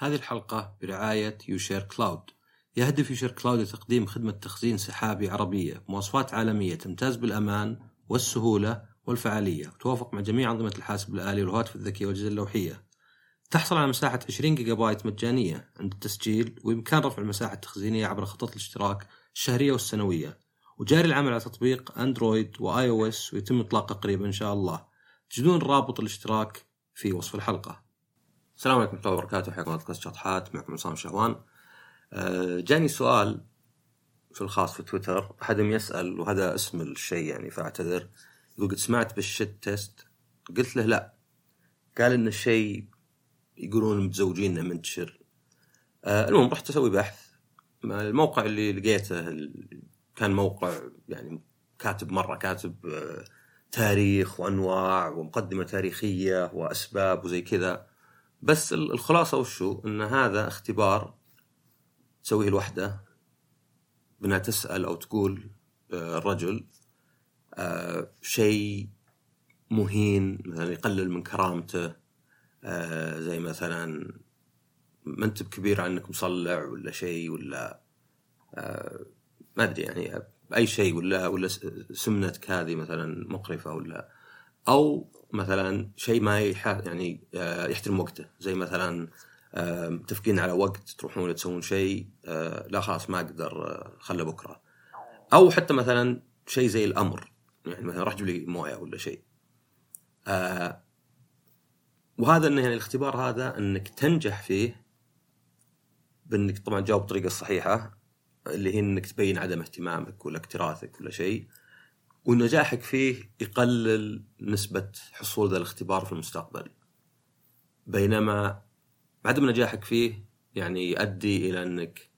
هذه الحلقة برعاية يوشير كلاود. يهدف يوشير كلاود لتقديم خدمة تخزين سحابي عربية بمواصفات عالمية تمتاز بالأمان والسهولة والفعالية وتوافق مع جميع أنظمة الحاسب الآلي والهواتف الذكية والأجهزة اللوحية. تحصل على مساحة 20 جيجا بايت مجانية عند التسجيل وبإمكان رفع المساحة التخزينية عبر خطط الاشتراك الشهرية والسنوية. وجاري العمل على تطبيق أندرويد وآي أو إس ويتم إطلاقه قريبا إن شاء الله. تجدون رابط الاشتراك في وصف الحلقة. السلام عليكم ورحمة الله وبركاته. حياكم الله بودكاست شطحات. معكم عصام شهوان. آه، جاني سؤال في الخاص في تويتر. أحدهم يسأل وهذا اسم الشيء يعني فأعتذر. يقول قد سمعت بالشت تيست؟ قلت له لا. قال إن الشيء يقولون متزوجين منتشر. آه المهم رحت أسوي بحث. الموقع اللي لقيته كان موقع يعني كاتب مرة كاتب آه تاريخ وأنواع ومقدمة تاريخية وأسباب وزي كذا. بس الخلاصة وشو؟ إن هذا اختبار تسويه الوحده بانها تسأل أو تقول آه، الرجل آه، شيء مهين مثلا يقلل من كرامته آه، زي مثلا ما انت بكبير عنك مصلع ولا شيء ولا ما أدري يعني باي شيء ولا ولا سمنتك هذه مثلا مقرفة ولا أو مثلا شيء ما يعني آه، يحترم وقته. زي مثلا متفقين على وقت تروحون تسوون شيء آه، لا خلاص ما أقدر آه، خله بكرة. أو حتى مثلا شيء زي الأمر. يعني مثلا راح جيب لي موية ولا شيء. وهذا إنه يعني الاختبار هذا إنك تنجح فيه بإنك طبعا تجاوب بالطريقة الصحيحه اللي هي إنك تبين عدم اهتمامك ولا اكتراثك ولا شيء. ونجاحك فيه يقلل نسبة حصول ذا الاختبار في المستقبل. بينما عدم نجاحك فيه يعني يؤدي إلى أنك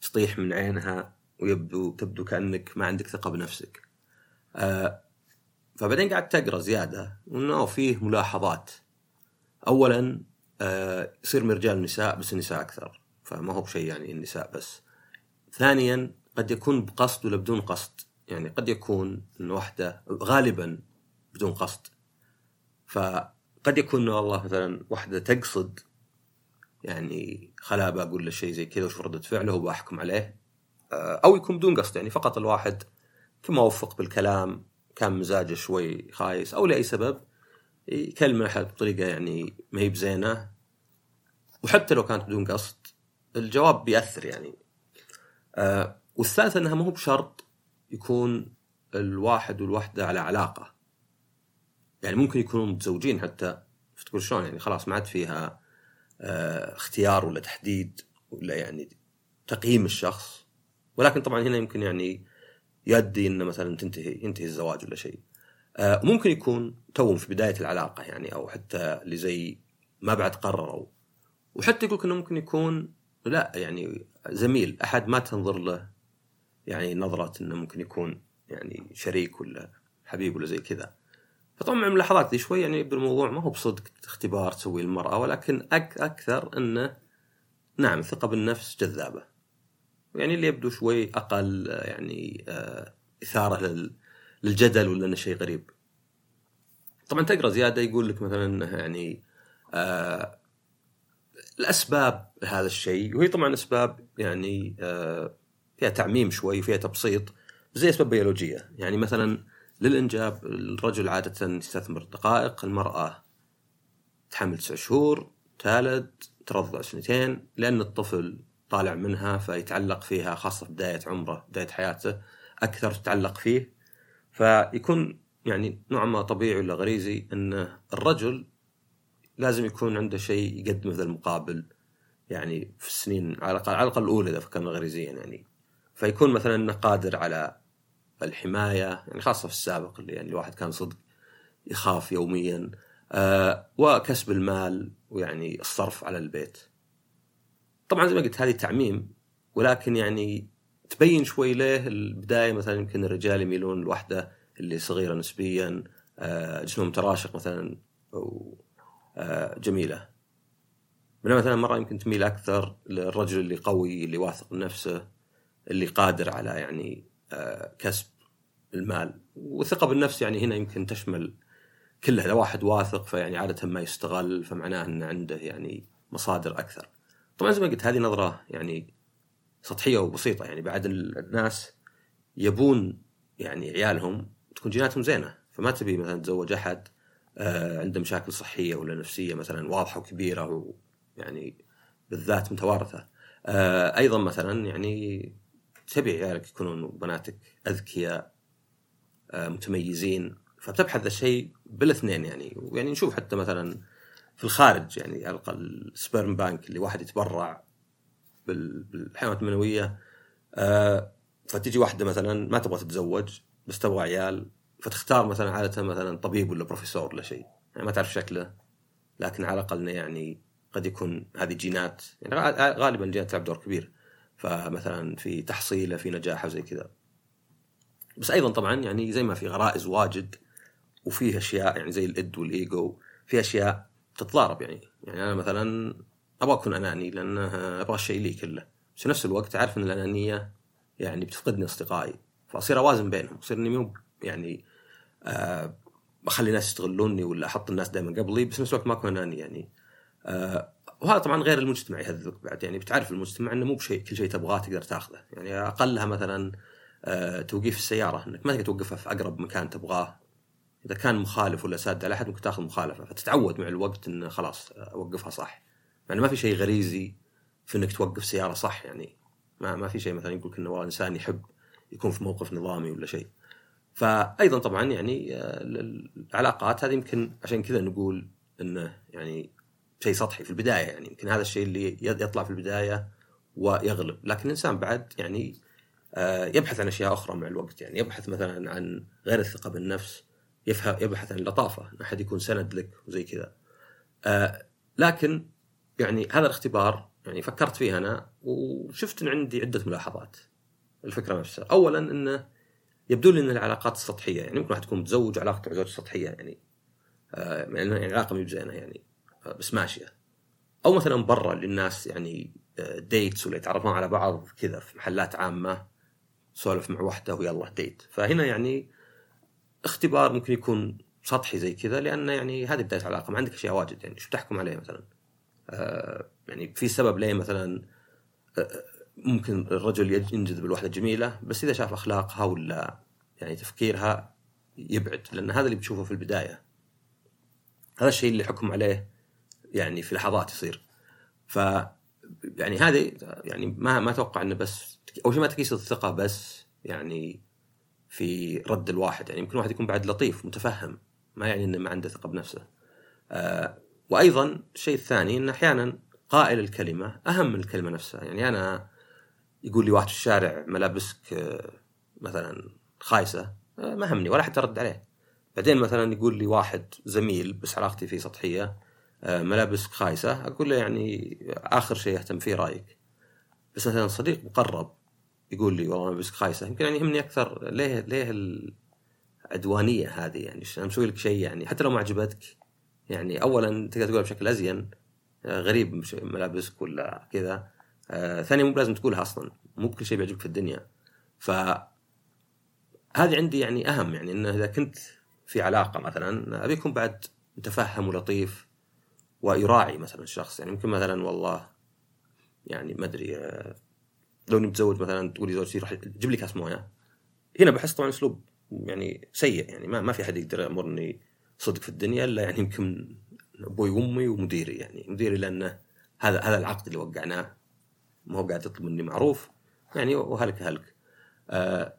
تطيح من عينها ويبدو تبدو كأنك ما عندك ثقة بنفسك. آه فبعدين قعدت تقرأ زيادة وأنه فيه ملاحظات. أولا آه يصير من رجال النساء بس النساء أكثر فما هو بشيء يعني النساء بس. ثانيا قد يكون بقصد ولا بدون قصد. يعني قد يكون إن واحدة غالبا بدون قصد. فقد يكون والله مثلا واحدة تقصد يعني خلا بقول له شيء زي كذا وش ردة فعله وبحكم عليه آه، أو يكون بدون قصد. يعني فقط الواحد كما وفق بالكلام كان مزاجه شوي خايس أو لأي سبب يكلم احد بطريقة يعني ما هي بزينة. وحتى لو كانت بدون قصد الجواب بيأثر يعني. آه والثالثة إنها ما هو بشرط يكون الواحد والوحدة على علاقة. يعني ممكن يكونوا متزوجين حتى تقول شلون؟ يعني خلاص ما عاد فيها آه اختيار ولا تحديد ولا يعني تقييم الشخص. ولكن طبعا هنا يمكن يعني يؤدي إنه مثلا تنتهي ينتهي الزواج ولا شيء. آه ممكن يكون توهم في بداية العلاقة يعني أو حتى اللي زي ما بعد قرروا. وحتى يقول إنه ممكن يكون لا يعني زميل أحد ما تنظر له يعني نظرة إنه ممكن يكون يعني شريك ولا حبيب ولا زي كذا. فطبعا من الملاحظات دي شوي يعني يبدو الموضوع ما هو بصدق اختبار تسوي المراه ولكن أك أكثر إنه نعم ثقه بالنفس جذابة. يعني اللي يبدو شوي أقل يعني آه إثارة للجدل ولا إنه شيء غريب. طبعا تقرأ زيادة يقول لك مثلا إنه يعني آه الأسباب لهذا الشيء وهي طبعا أسباب يعني آه، فيها تعميم شوي فيها تبسيط زي أسباب بيولوجية. يعني مثلا للإنجاب الرجل عادة يستثمر دقائق المرأة تحمل تسع شهور تالد ترضع سنتين لأن الطفل طالع منها فيتعلق فيها خاصة في بداية عمره بداية حياته أكثر تتعلق فيه. فيكون يعني نوعا ما طبيعي ولا غريزي إن الرجل لازم يكون عنده شيء يقدمه ذا المقابل. يعني في السنين على الأقل على الأقل الأولى إذا فكرنا غريزيا يعني. فيكون مثلا إنه قادر على الحماية يعني خاصة في السابق اللي يعني الواحد كان صدق يخاف يوميا آه وكسب المال ويعني الصرف على البيت. طبعا زي ما قلت هذه تعميم ولكن يعني تبين شوي ليه البداية مثلا يمكن الرجال يميلون الوحده اللي صغيرة نسبيا آه جسمهم متراشق مثلا آه، جميلة بينما مثلا مرة يمكن تميل أكثر للرجل اللي قوي اللي واثق من نفسه اللي قادر على يعني آه، كسب المال. والثقه بالنفس يعني هنا يمكن تشمل كلها اذا واحد واثق فيعني عادة ما يستغل فمعناه انه عنده يعني مصادر أكثر. طبعا زي ما قلت هذه نظرة يعني سطحية وبسيطة. يعني بعد الناس يبون يعني عيالهم تكون جيناتهم زينة. فما تبي مثلا تزوج أحد آه، عنده مشاكل صحية ولا نفسية مثلا واضحة وكبيرة ويعني بالذات متوارثة. آه، أيضا مثلا يعني تبي عيالك يكونون بناتك أذكياء آه، متميزين. فبتبحث ذا الشيء بالاثنين يعني. ويعني نشوف حتى مثلا في الخارج يعني على الأقل sperm bank اللي واحد يتبرع بالحيوانات المنوية آه فتجي واحدة مثلا ما تبغى تتزوج بس تبغى عيال فتختار مثلا عادة مثلا طبيب ولا بروفيسور ولا شيء. يعني ما تعرف شكله لكن على الأقل يعني قد يكون هذه جينات. يعني غالبا الجينات تلعب دور كبير. فمثلا في تحصيله في نجاحه وزي كذا. بس أيضا طبعا يعني زي ما في غرائز واجد وفيه أشياء يعني زي الإد والإيجو في أشياء تتضارب يعني. يعني أنا مثلا أبغى أكون أناني لأن أبغى الشيء لي كله. بس في نفس الوقت عارف إن الأنانية يعني بتفقدني أصدقائي فأصير أوازن بينهم أصير إني مو يعني آه اخلي الناس يستغلوني ولا أحط الناس دائما قبلي بس في نفس الوقت ما أكون أناني يعني. آه وهذا طبعا غير المجتمع يهذبك بعد يعني بتعرف المجتمع إنه مو بشيء كل شيء تبغاه تقدر تاخذه. يعني أقلها مثلا آه توقيف السيارة إنك ما تقدر توقفها في أقرب مكان تبغاه. إذا كان مخالف ولا ساد على أحد ممكن تاخذ مخالفة. فتتعود مع الوقت إنه خلاص أوقفها صح. يعني ما في شيء غريزي في إنك توقف سيارة صح يعني ما ما في شيء مثلا يقول إنه والله إنسان يحب يكون في موقف نظامي ولا شيء. فايضا طبعا يعني آه، العلاقات هذه يمكن عشان كذا نقول إنه يعني شيء سطحي في البداية يعني يمكن هذا الشيء اللي يطلع في البداية ويغلب. لكن الإنسان بعد يعني آه، يبحث عن أشياء أخرى مع الوقت. يعني يبحث مثلا عن غير الثقة بالنفس يفهم يبحث عن اللطافه أحد يكون سند لك وزي كذا. آه لكن يعني هذا الاختبار يعني فكرت فيه أنا وشفت إن عندي عدة ملاحظات. الفكرة نفسها. اولا إنه يبدو لي إن العلاقات السطحية يعني ممكن واحد تكون متزوج وعلاقته مع سطحية يعني آه يعني علاقة مو بزينة يعني. بس ماشيه أو مثلا برا للناس يعني آه ديتس ولا يتعرفون على بعض كذا في محلات عامة سولف مع واحدة ويلا ديت فهنا يعني اختبار ممكن يكون سطحي زي كذا لأن يعني هذه بداية علاقه ما عندك أشياء واجد يعني. شو تحكم عليه مثلا؟ آه يعني في سبب ليه مثلا آه ممكن الرجل ينجذب الوحده الجميله بس إذا شاف أخلاقها ولا يعني تفكيرها يبعد لأن هذا اللي بتشوفه في البداية. هذا الشيء اللي حكم عليه يعني في لحظات يصير. ف يعني هذه يعني ما ما أتوقع إنه بس أول شيء ما تقيس الثقة بس يعني في رد الواحد. يعني يمكن واحد يكون بعد لطيف متفهم ما يعني إنه ما عنده ثقة بنفسه. آه وأيضا الشيء الثاني ان أحيانا قائل الكلمة أهم من الكلمة نفسها. يعني أنا يقول لي واحد في الشارع ملابسك آه مثلا خايسة آه ما همني ولا حتى أرد عليه. بعدين مثلا يقول لي واحد زميل بس علاقتي فيه سطحية ملابسك خايسة. أقول له يعني آخر شيء اهتم فيه رأيك. بس مثلا صديق مقرب يقول لي والله ملابسك خايسة. يمكن يعني يهمني أكثر ليه ليه العدوانية هذه؟ يعني أنا مسوي لك شيء يعني؟ حتى لو ما عجبتك. يعني اولا تقدر تقولها بشكل أزين. آه، غريب ملابسك ولا كذا. آه ثانيا مو لازم تقولها أصلا. مو بكل شيء بيعجبك في الدنيا. ف هذه عندي يعني أهم يعني إنه إذا كنت في علاقة مثلا أبي يكون بعد متفهم ولطيف. ويراعي مثلا الشخص يعني ممكن مثلا والله يعني ما أدري آه، لو أني متزوج مثلا تقول لي زوجتي روح جيب لي كاس موية. هنا بحس طبعا أسلوب يعني سيء. يعني ما, ما في أحد يقدر يأمرني صدق في الدنيا إلا يعني يمكن أبوي وأمي ومديري. يعني مديري لأنه هذا هذا العقد اللي وقعناه. ما هو قاعد يطلب مني معروف. يعني وهلك هلك. آه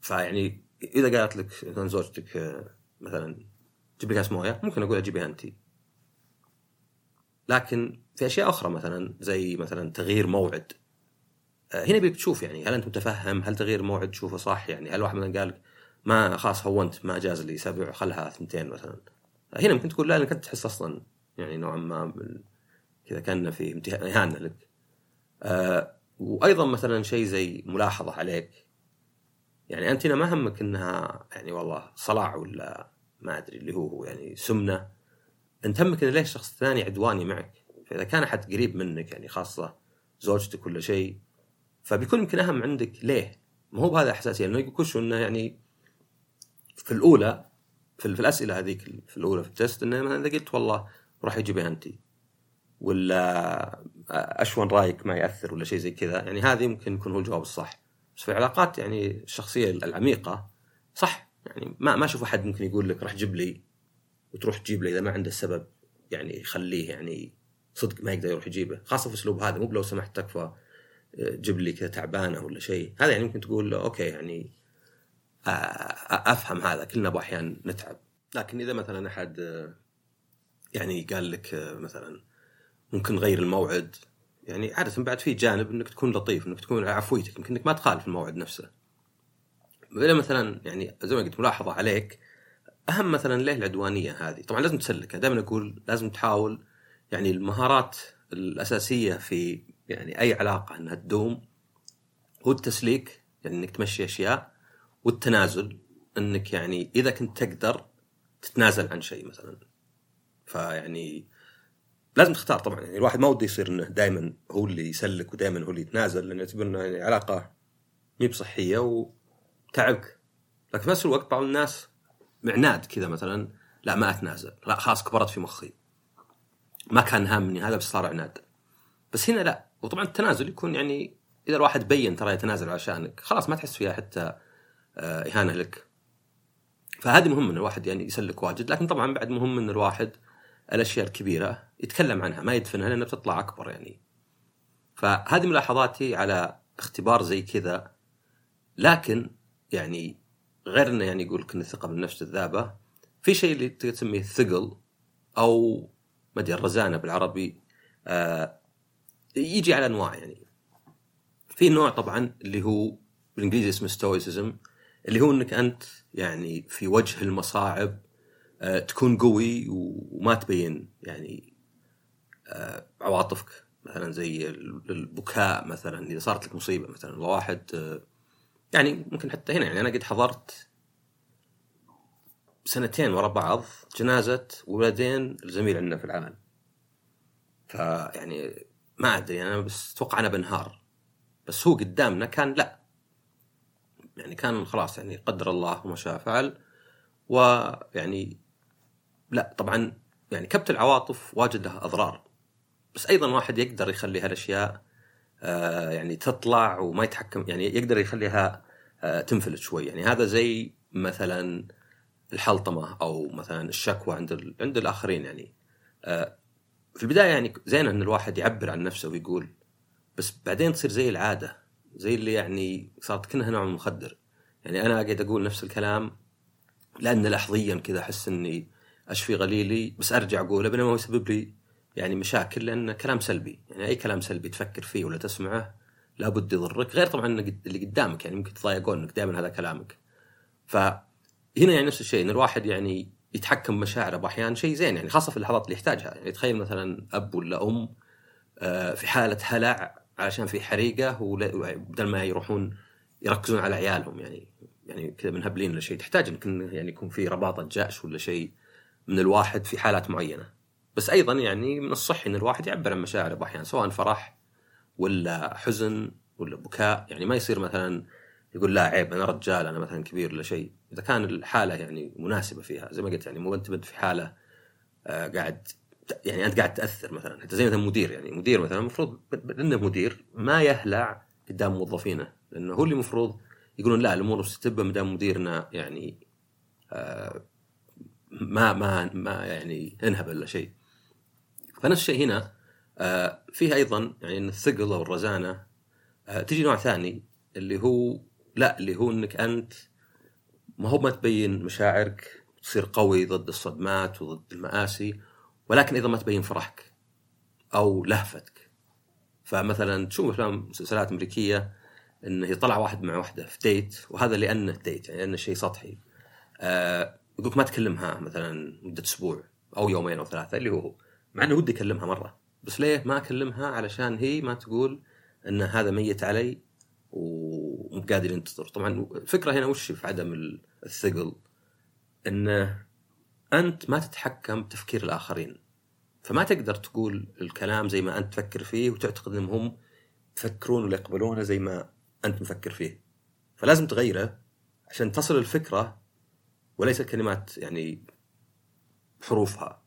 فيعني إذا قالت لك مثلا زوجتك آه مثلا جيب لي كاس موية ممكن أقول جيبيها انت لكن في أشياء أخرى مثلا زي مثلا تغيير موعد. آه، هنا بيك تشوف يعني هل أنت متفهم؟ هل تغيير موعد تشوفه صح؟ يعني هل واحد مثلا قال ما خلاص هونت ما جاز لي سبع خلها ثنتين مثلا. هنا ممكن تقول لا لأنك أنت تحس أصلا يعني نوعا ما كذا كان في إهانة لك. آه وأيضا مثلا شيء زي ملاحظة عليك. يعني أنت هنا ما همك إنها يعني والله صلاع ولا ما أدري اللي هو يعني سمنة. انت همك ليش الشخص الثاني عدواني معك؟ فإذا كان أحد قريب منك يعني خاصة زوجتك ولا شيء فبيكون يمكن أهم عندك ليه؟ ما هو بهذا حساسيه لأنه يقول شو انه يعني في الأولى في, في الأسئلة هذيك في الأولى في التست إنه مثلا إذا قلت والله روح جيبها انت ولا أشون رأيك ما يأثر ولا شيء زي كذا يعني هذه ممكن يكون هو الجواب الصح. بس في العلاقات يعني الشخصية العميقة صح يعني ما ما أشوف أحد ممكن يقول لك راح جيب لي وتروح تجيب له إذا ما عنده سبب يعني يخليه يعني صدق ما يقدر يروح يجيبه خاصة في الاسلوب هذا مو لو سمحت تكفى جيب لي كذا تعبانة ولا شيء. هذا يعني ممكن تقول له أوكي يعني أفهم هذا كلنا باحيان نتعب. لكن إذا مثلا أحد يعني قال لك مثلا ممكن نغير الموعد يعني عادة بعد في جانب إنك تكون لطيف إنك تكون عفويتك يمكن إنك ما تخالف الموعد نفسه. إذا مثلا يعني زي ما قلت ملاحظة عليك أهم مثلا ليه العدوانية هذه؟ طبعا لازم تسلكها. دائما أقول لازم تحاول يعني المهارات الأساسية في يعني أي علاقة أنها تدوم هو التسليك يعني إنك تمشي أشياء والتنازل إنك يعني إذا كنت تقدر تتنازل عن شيء مثلا. فيعني لازم تختار طبعا. يعني الواحد ما وده يصير إنه دائما هو اللي يسلك ودائما هو اللي يتنازل لأنه يعتبر إنه يعني علاقة مي بصحيه وتعبك. لكن في نفس الوقت بعض الناس معناد كذا مثلا لا ما أتنازل لا خلاص كبرت في مخي. ما كان هامني هذا بس صار عناد. بس هنا لا وطبعا التنازل يكون يعني إذا الواحد بين ترى يتنازل عشانك خلاص ما تحس فيها حتى آه، إهانة لك. فهذه مهم إن الواحد يعني يسلك واجد لكن طبعا بعد مهم إن الواحد الأشياء الكبيرة يتكلم عنها ما يدفنها لأنها بتطلع أكبر يعني. فهذه ملاحظاتي على اختبار زي كذا. لكن يعني غير إنه يعني يقول لك إن الثقة بالنفس جذابه في شيء اللي تسميه الثقل أو ما أدري الرزانة بالعربي آه يجي على أنواع يعني. في نوع طبعا اللي هو بالإنجليزي اسمه ستويسيزم اللي هو إنك أنت يعني في وجه المصاعب آه تكون قوي وما تبين يعني آه عواطفك مثلا زي البكاء مثلا إذا صارت لك مصيبة مثلا واحد يعني ممكن حتى هنا يعني أنا قد حضرت سنتين ورا بعض جنازة ولدين الزميل عندنا في العمل. فيعني ما أدري أنا بس أتوقع أنا بنهار. بس هو قدامنا كان لا. يعني كان خلاص يعني قدر الله وما شاء فعل. ويعني لا طبعا يعني كبت العواطف واجد له أضرار. بس أيضا واحد يقدر يخلي هالأشياء يعني تطلع وما يتحكم يعني يقدر يخليها آه تنفلت شوي. يعني هذا زي مثلا الحلطمة أو مثلا الشكوى عند عند الآخرين يعني. آه في البداية يعني زين إن الواحد يعبر عن نفسه ويقول بس بعدين تصير زي العادة زي اللي يعني صارت كانها نوع من المخدر. يعني أنا اقعد أقول نفس الكلام لأن لحظيا كذا أحس إني أشفي غليلي بس أرجع اقوله بينما هو يسبب لي يعني مشاكل لأن كلام سلبي. يعني أي كلام سلبي تفكر فيه ولا تسمعه لابد يضرك غير طبعا اللي قدامك. يعني ممكن تضايقون انك دائما هذا كلامك. فهنا يعني نفس الشيء إن الواحد يعني يتحكم بمشاعره بأحيان شيء زين يعني خاصة في اللحظات اللي يحتاجها. يعني تخيل مثلا أب ولا أم آه، في حالة هلع عشان في حريقة بدل ما يروحون يركزون على عيالهم. يعني يعني كذا منهبلين ولا شيء تحتاج يمكن يعني يكون في رباطه جأش ولا شيء من الواحد في حالات معينة. بس أيضا يعني من الصحي إن الواحد يعبر عن مشاعره باحيان سواء فرح ولا حزن ولا بكاء. يعني ما يصير مثلا يقول لا عيب أنا رجال أنا مثلا كبير ولا شيء. إذا كان الحالة يعني مناسبة فيها زي ما قلت يعني مو أنت في حالة آه قاعد يعني أنت قاعد تأثر مثلا. انت زي مثلا مدير يعني مدير مثلا المفروض انه مدير ما يهلع قدام موظفينه. لأنه هو اللي المفروض يقولون لا الأمور مستتبه ما دام مديرنا يعني آه ما ما ما يعني انهبل ولا شيء. فنفس الشيء هنا آه فيه أيضا يعني الثقل أو الرزانة آه تجي نوع ثاني اللي هو لا اللي هو إنك أنت ما هو ما تبين مشاعرك تصير قوي ضد الصدمات وضد المآسي ولكن أيضا ما تبين فرحك أو لهفتك. فمثلا تشوف أفلام مسلسلات أمريكية انه يطلع واحد مع واحدة في ديت وهذا لأنه ديت يعني لأنه شيء سطحي. آه يقولك ما تكلمها مثلا مدة أسبوع أو يومين أو ثلاثة اللي هو. مع انه ودي أكلمها مرة. بس ليه ما أكلمها؟ علشان هي ما تقول إن هذا ميت علي ومو قادر ينتظر. طبعا الفكرة هنا وش في عدم الثقل؟ انه أنت ما تتحكم بتفكير الآخرين. فما تقدر تقول الكلام زي ما أنت تفكر فيه وتعتقد إنهم هم يفكرون ولا يقبلونه زي ما أنت مفكر فيه. فلازم تغيره عشان تصل الفكرة وليس الكلمات يعني حروفها.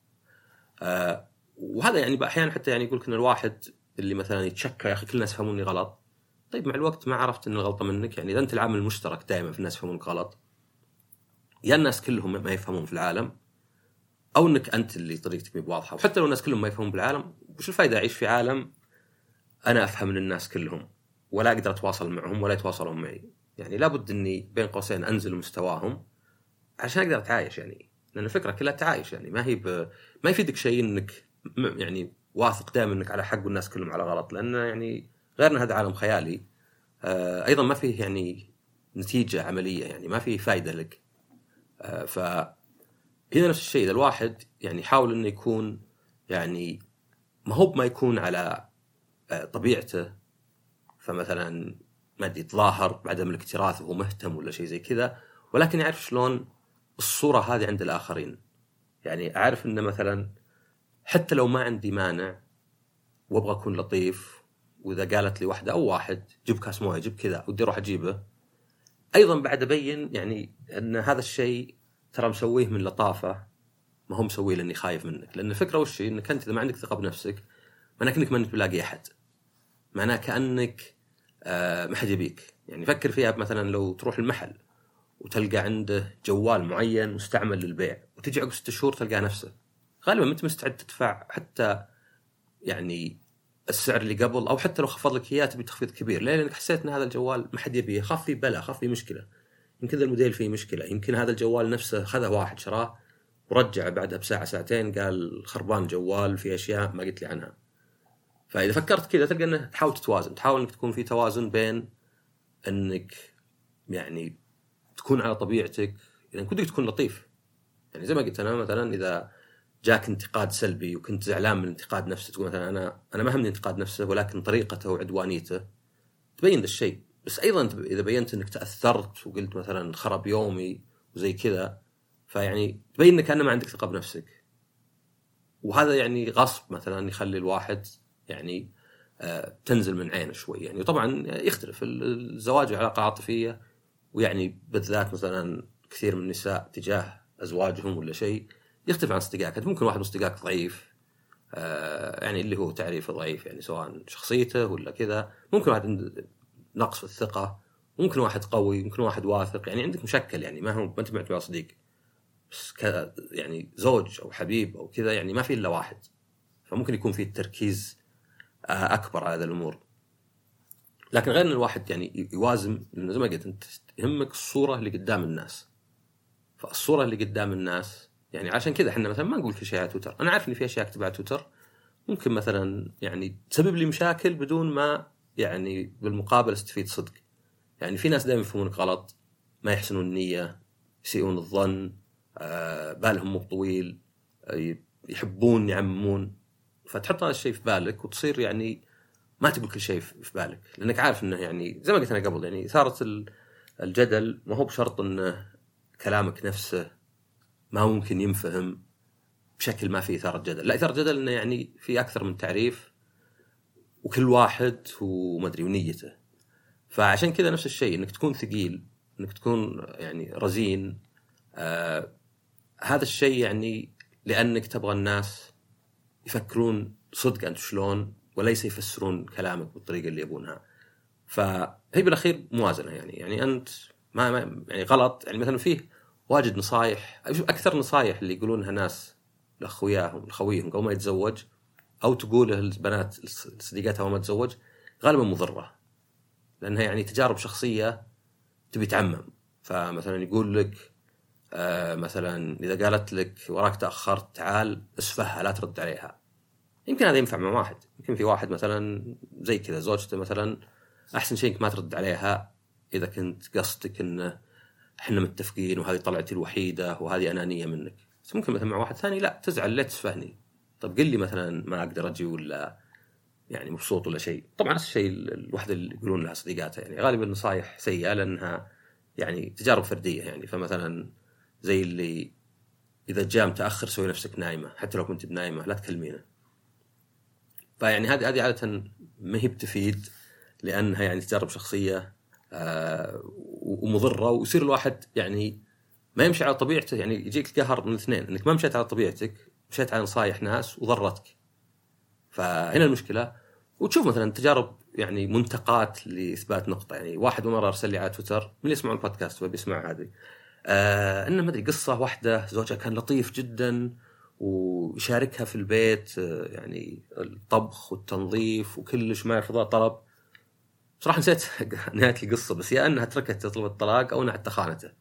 آه وهذا يعني أحيانا حتى يعني يقول لك إن الواحد اللي مثلا يتشكى يا أخي كل الناس يفهموني غلط. طيب مع الوقت ما عرفت ان الغلطه منك. يعني إذا أنت العامل المشترك دائما في الناس يفهمونك غلط. يا الناس كلهم ما يفهمون في العالم أو إنك أنت اللي طريقتك مي بواضحة. وحتى لو الناس كلهم ما يفهمون بالعالم وش الفائده أعيش في عالم أنا أفهم من الناس كلهم؟ ولا أقدر أتواصل معهم ولا يتواصلون معي. يعني لابد إني بين قوسين أنزل مستواهم عشان أقدر أتعايش يعني. لأن الفكرة كلها تعايش يعني. ما هي ب... ما يفيدك شيء إنك يعني واثق دائما إنك على حق والناس كلهم على غلط لأن يعني غير ان هذا عالم خيالي. آه أيضا ما فيه يعني نتيجة عملية يعني ما فيه فائده لك. آه ف هنا نفس الشيء إذا الواحد يعني يحاول إنه يكون يعني ما هو ما يكون على آه، طبيعته فمثلا ما أدري يتظاهر بعدم الاكتراث وهو مهتم ولا شيء زي كذا ولكن يعرف شلون الصورة هذه عند الآخرين. يعني أعرف إنه مثلا حتى لو ما عندي مانع وأبغى أكون لطيف وإذا قالت لي واحدة أو واحد جيب كاس موية جيب كذا ودي أروح أجيبه. أيضا بعد أبين يعني أن هذا الشيء ترى مسويه من لطافة ما هو مسويه لأني خايف منك. لأن الفكرة وش؟ إنك أنت إذا ما عندك ثقة بنفسك معناه كانك ما انت بلاقي أحد. معناه كأنك آه ما حد يبيك. يعني فكر فيها مثلا لو تروح المحل وتلقى عنده جوال معين مستعمل للبيع وتجي عقب ست شهور تلقاه نفسه. غالبا ما انت مستعد تدفع حتى يعني السعر اللي قبل أو حتى لو خفض لك إياه تبي تخفيض كبير ليه؟ لانك حسيت إن هذا الجوال ما حد يبيه. خاف فيه بلا خاف فيه مشكلة. يمكن الموديل فيه مشكلة. يمكن هذا الجوال نفسه خذه واحد شراه ورجع بعدها بساعة ساعتين قال خربان جوال في أشياء ما قلت لي عنها. فإذا فكرت كذا تلقى إنه تحاول تتوازن. تحاول إنك تكون في توازن بين إنك يعني تكون على طبيعتك. يعني ودك تكون لطيف. يعني زي ما قلت أنا مثلا إذا جاك انتقاد سلبي وكنت زعلان من انتقاد نفسه تقول مثلا أنا أنا ما همني انتقاد نفسه ولكن طريقته وعدوانيته. تبين ذا الشيء. بس أيضا إذا بينت إنك تأثرت وقلت مثلا خرب يومي وزي كذا فيعني تبين إنك كأنه ما عندك ثقة بنفسك. وهذا يعني غصب مثلا يخلي الواحد يعني آه، تنزل من عينه شوي. يعني وطبعا يختلف الزواج علاقة عاطفية ويعني بالذات مثلا كثير من النساء تجاه أزواجهم ولا شيء. يختلف عن اصدقائك أنت ممكن واحد من اصدقائك ضعيف آه، يعني اللي هو تعريفه ضعيف يعني سواء شخصيته ولا كذا. ممكن واحد عنده نقص في الثقة ممكن واحد قوي ممكن واحد واثق يعني عندك مشكل يعني ما هو ما أنت معتبر صديق بس يعني زوج أو حبيب أو كذا يعني ما في إلا واحد. فممكن يكون في التركيز آه، أكبر على هذه الأمور. لكن غير إن الواحد يعني يوازن زي ما قلت أنت يهمك الصورة اللي قدام الناس. فالصورة اللي قدام الناس يعني عشان كذا إحنا مثلا ما نقول كل شيء على تويتر. أنا عارف إن في أشياء أكتبها على تويتر. ممكن مثلا يعني تسبب لي مشاكل بدون ما يعني بالمقابل أستفيد صدق. يعني في ناس دائما يفهمونك غلط ما يحسنون النية يسيئون الظن آه بالهم مو طويل آه يحبون يعممون. فتحط هذا الشيء في بالك وتصير يعني ما تقول كل شيء في بالك. لأنك عارف إنه يعني زي ما قلت أنا قبل يعني اثاره الجدل ما هو بشرط إنه كلامك نفسه ما ممكن ينفهم بشكل ما في إثارة جدل، لا إثارة جدل إنه يعني في أكثر من تعريف وكل واحد وما أدري ونيته. فعشان كذا نفس الشيء إنك تكون ثقيل، إنك تكون يعني رزين آه هذا الشيء يعني لأنك تبغى الناس يفكرون صدق أنت شلون وليس يفسرون كلامك بالطريقة اللي يبونها. فهي بالأخير موازنة يعني يعني أنت ما, ما يعني غلط يعني مثلا فيه واجد نصايح. أكثر نصايح اللي يقولونها ناس لأخوياهم لخويهم قبل ما يتزوج؟ أو تقوله البنات لصديقاتها اول ما تتزوج؟ غالبا مضرة. لأنها يعني تجارب شخصية تبي تعمم. فمثلا يقول لك آه مثلا إذا قالت لك وراك تاخرت تعال اسفهها لا ترد عليها. يمكن هذا ينفع مع واحد. يمكن في واحد مثلا زي كذا زوجته مثلا أحسن شيء إنك ما ترد عليها إذا كنت قصدك إنه إحنا متفقين وهذه طلعتي الوحيدة وهذه أنانية منك. بس ممكن مثلا مع واحد ثاني لا تزعل ليه تسفهني طب قل لي مثلا ما أقدر أجي ولا يعني مبسوط ولا شيء. طبعا نفس الشيء الوحده اللي يقولون لها صديقاتها يعني. غالبا النصائح سيئة لأنها يعني تجارب فردية يعني. فمثلا زي اللي إذا جاء متأخر سوي نفسك نايمة حتى لو كنت بنايمة لا تكلمينه. فيعني هذه هذه عادة ما هي بتفيد لأنها يعني تجارب شخصية آه ومضرة ويصير الواحد يعني ما يمشي على طبيعته يعني يجيك القهر من الاثنين إنك ما مشيت على طبيعتك مشيت على نصايح ناس وضرتك. فهنا المشكلة. وتشوف مثلا تجارب يعني منتقات لإثبات نقطة يعني واحد مرة أرسل لي على تويتر من اللي يسمعون البودكاست وبيسمع هذه. آه إنه ما أدري قصة واحدة زوجها كان لطيف جدا ويشاركها في البيت آه يعني الطبخ والتنظيف وكلش ما يرفضها طلب. صراحة نسيت نهاية القصة بس يا أنها تركت تطلب الطلاق أو أنها حتى خانته.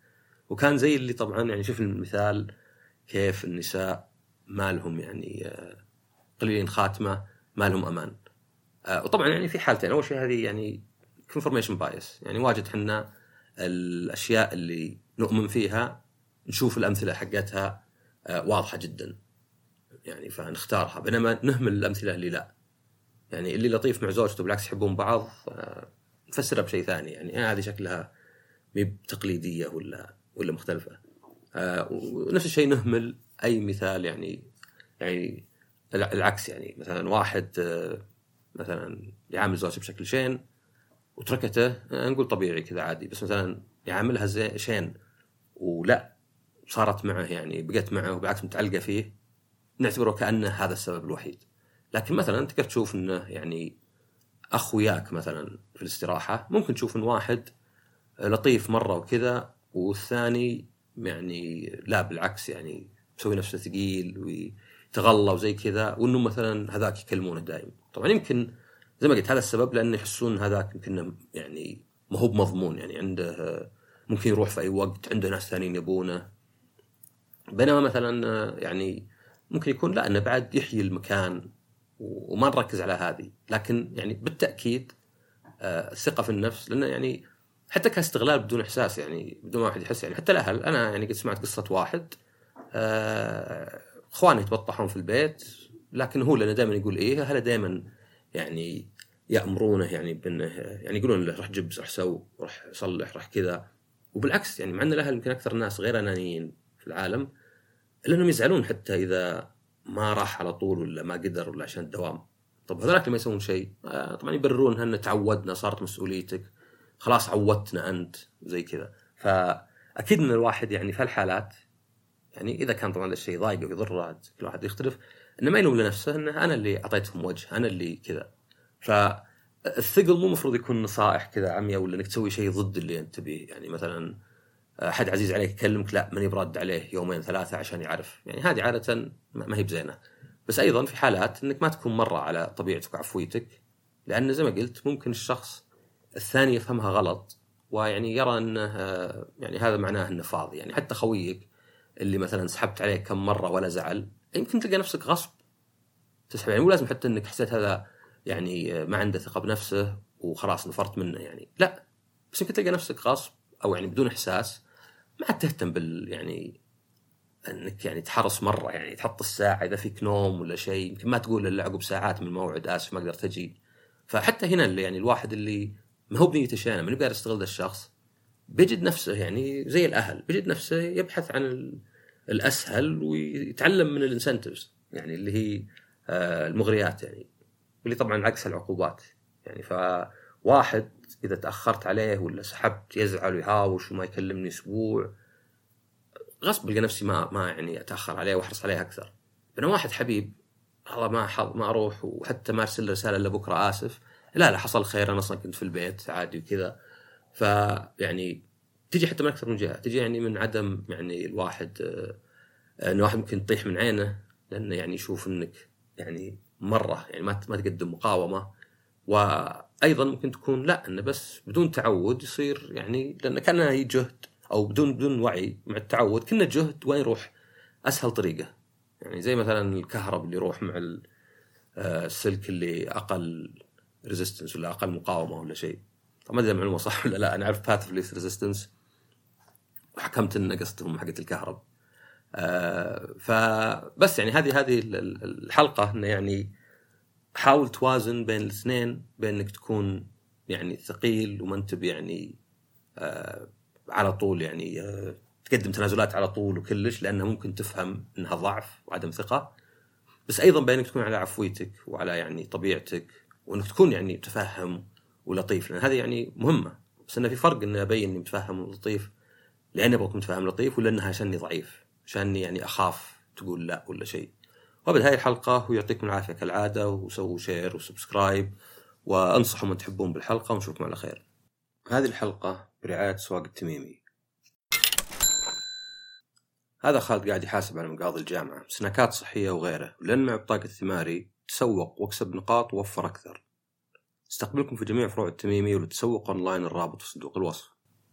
وكان زي اللي طبعا يعني شوف المثال كيف النساء ما لهم يعني آه، قليلين خاتمة ما لهم أمان. آه، وطبعا يعني في حالتين. أول شيء هذه يعني confirmation bias يعني واجد إحنا الأشياء اللي نؤمن فيها نشوف الأمثلة حقتها آه، واضحة جدا. يعني فنختارها بينما نهمل الأمثلة اللي لا. يعني اللي لطيف مع زوجته بالعكس يحبون بعض نفسرها بشيء ثاني. يعني هذه شكلها مي تقليديه ولا ولا مختلفة. ونفس الشيء نهمل أي مثال يعني يعني العكس يعني. مثلا واحد مثلا يعامل زوجته بشكل شين وتركته نقول طبيعي كذا عادي. بس مثلا يعاملها زي شين ولا صارت معه يعني بقت معه وبالعكس متعلقة فيه نعتبره كأنه هذا السبب الوحيد. لكن مثلا تقدر تشوف انه يعني اخ وياك مثلا في الاستراحة ممكن تشوف إن واحد لطيف مرة وكذا والثاني يعني لا بالعكس يعني مسوي نفسه ثقيل ويتغلى وزي كذا وإنه مثلا هذاك يكلمونه دائما طبعا يمكن زي ما قلت هذا السبب لأنه يحسون هذاك يمكن يعني ما هو بمضمون يعني عنده ممكن يروح في أي وقت عنده ناس ثانيين يبونه. بينما مثلا يعني ممكن يكون لا إنه بعد يحيي المكان وما نركز على هذه. لكن يعني بالتأكيد آه، الثقة في النفس لأنه يعني حتى كاستغلال بدون إحساس يعني بدون ما واحد يحس يعني. حتى الأهل أنا يعني قد سمعت قصة واحد آه، إخواني يتبطحون في البيت لكن هو لأنه دائما يقول إيه اهله دائما يعني يأمرونه يعني بأنه يعني يقولون له روح جبس روح سو روح صلح روح كذا. وبالعكس يعني مع أن الأهل يمكن أكثر الناس غير أنانيين في العالم الا انهم يزعلون حتى إذا ما راح على طول ولا ما قدر ولا عشان الدوام. طب هذولك لما يسوون شيء؟ آه، طبعا يبررون ان تعودنا صارت مسؤوليتك. خلاص عودتنا أنت زي كذا. فأكيد إن الواحد يعني في هالحالات يعني إذا كان طبعا الشيء ضايقه ويضره كل واحد يختلف إنه ما يلوم لنفسه إنه أنا اللي أعطيتهم وجه أنا اللي كذا. فالثقل مو المفروض يكون نصائح كذا عمياء ولا إنك تسوي شيء ضد اللي أنت تبيه. يعني مثلا أحد عزيز عليك يكلمك؟ لا ماني برد عليه يومين ثلاثة عشان يعرف. يعني هذه عادة ما هي بزينة. بس أيضا في حالات إنك ما تكون مرة على طبيعتك وعفويتك لأن زي ما قلت ممكن الشخص الثاني يفهمها غلط ويعني يرى إنه يعني هذا معناه إنه فاضي. يعني حتى خويك اللي مثلا سحبت عليه كم مرة ولا زعل يمكن تلقى نفسك غصب. تسحب يعني مو لازم حتى إنك حسيت هذا يعني ما عنده ثقة بنفسه وخلاص نفرت منه يعني. لا بس يمكن تلقى نفسك غصب أو يعني بدون إحساس. ما عاد تهتم بال يعني انك يعني تحرص مرة يعني تحط الساعة إذا فيك نوم ولا شيء يمكن ما تقول إلا عقب ساعات من الموعد آسف ما قدرت أجي. فحتى هنا اللي يعني الواحد اللي ما هو بنيته شينه ما يقدر يستغل ذا الشخص بيجد نفسه يعني زي الأهل بيجد نفسه يبحث عن الأسهل ويتعلم من الانسنتفز يعني اللي هي آه، المغريات يعني واللي طبعا عكس العقوبات يعني فواحد إذا تأخرت عليه ولا سحبت يزعل ويهاوش وما يكلمني أسبوع غصب القى نفسي ما ما يعني أتأخر عليه وأحرص عليه أكثر. بينما واحد حبيب والله ما حظ ما أروح وحتى ما أرسل رسالة إلا بكرة آسف. لا لا حصل خير أنا أصلا كنت في البيت عادي وكذا. فيعني تجي حتى من أكثر من جهة تجي يعني من عدم يعني الواحد آه، إن واحد ممكن يطيح من عينه لأنه يعني يشوف إنك يعني مرة يعني ما ما تقدم مقاومة. وأيضا ممكن تكون لا إنه بس بدون تعود يصير يعني لأنه كان جهد أو بدون بدون وعي مع التعود كنا جهد وين يروح؟ أسهل طريقة. يعني زي مثلا الكهرب اللي يروح مع آه، السلك اللي أقل resistance ولا أقل مقاومة ولا شيء. طبعا ما أدري المعلومة صح ولا لا أنا أعرف path least resistance وحكمت إن قصتهم حقت الكهرب. آه فبس يعني هذه هذه الحلقة إنه يعني حاول توازن بين الاثنين بين انك تكون يعني ثقيل وما انت يعني آه على طول يعني آه تقدم تنازلات على طول وكلش لانها ممكن تفهم إنها ضعف وعدم ثقة. بس أيضا بين انك تكون على عفويتك وعلى يعني طبيعتك وأنك تكون يعني متفهم ولطيف لأن هذه يعني مهمة. بس انه في فرق إني أبين إني متفهم ولطيف لأني أبغاك متفهم لطيف ولا إنها عشاني ضعيف عشاني يعني أخاف تقول لا ولا شيء. وبهذه الحلقة ويعطيكم العافية كالعادة وسووا share و subscribe وأنصحوا من تحبون بالحلقة ونشوفكم على خير. هذه الحلقة برعاية أسواق التميمي. هذا خالد قاعد يحاسب على مقاضي الجامعة. سناكات صحية وغيره. لأن مع بطاقة الثماري. تسوق واكسب نقاط ووفر أكثر. استقبلكم في جميع فروع التميمي ولتسوق أونلاين الرابط في صندوق الوصف.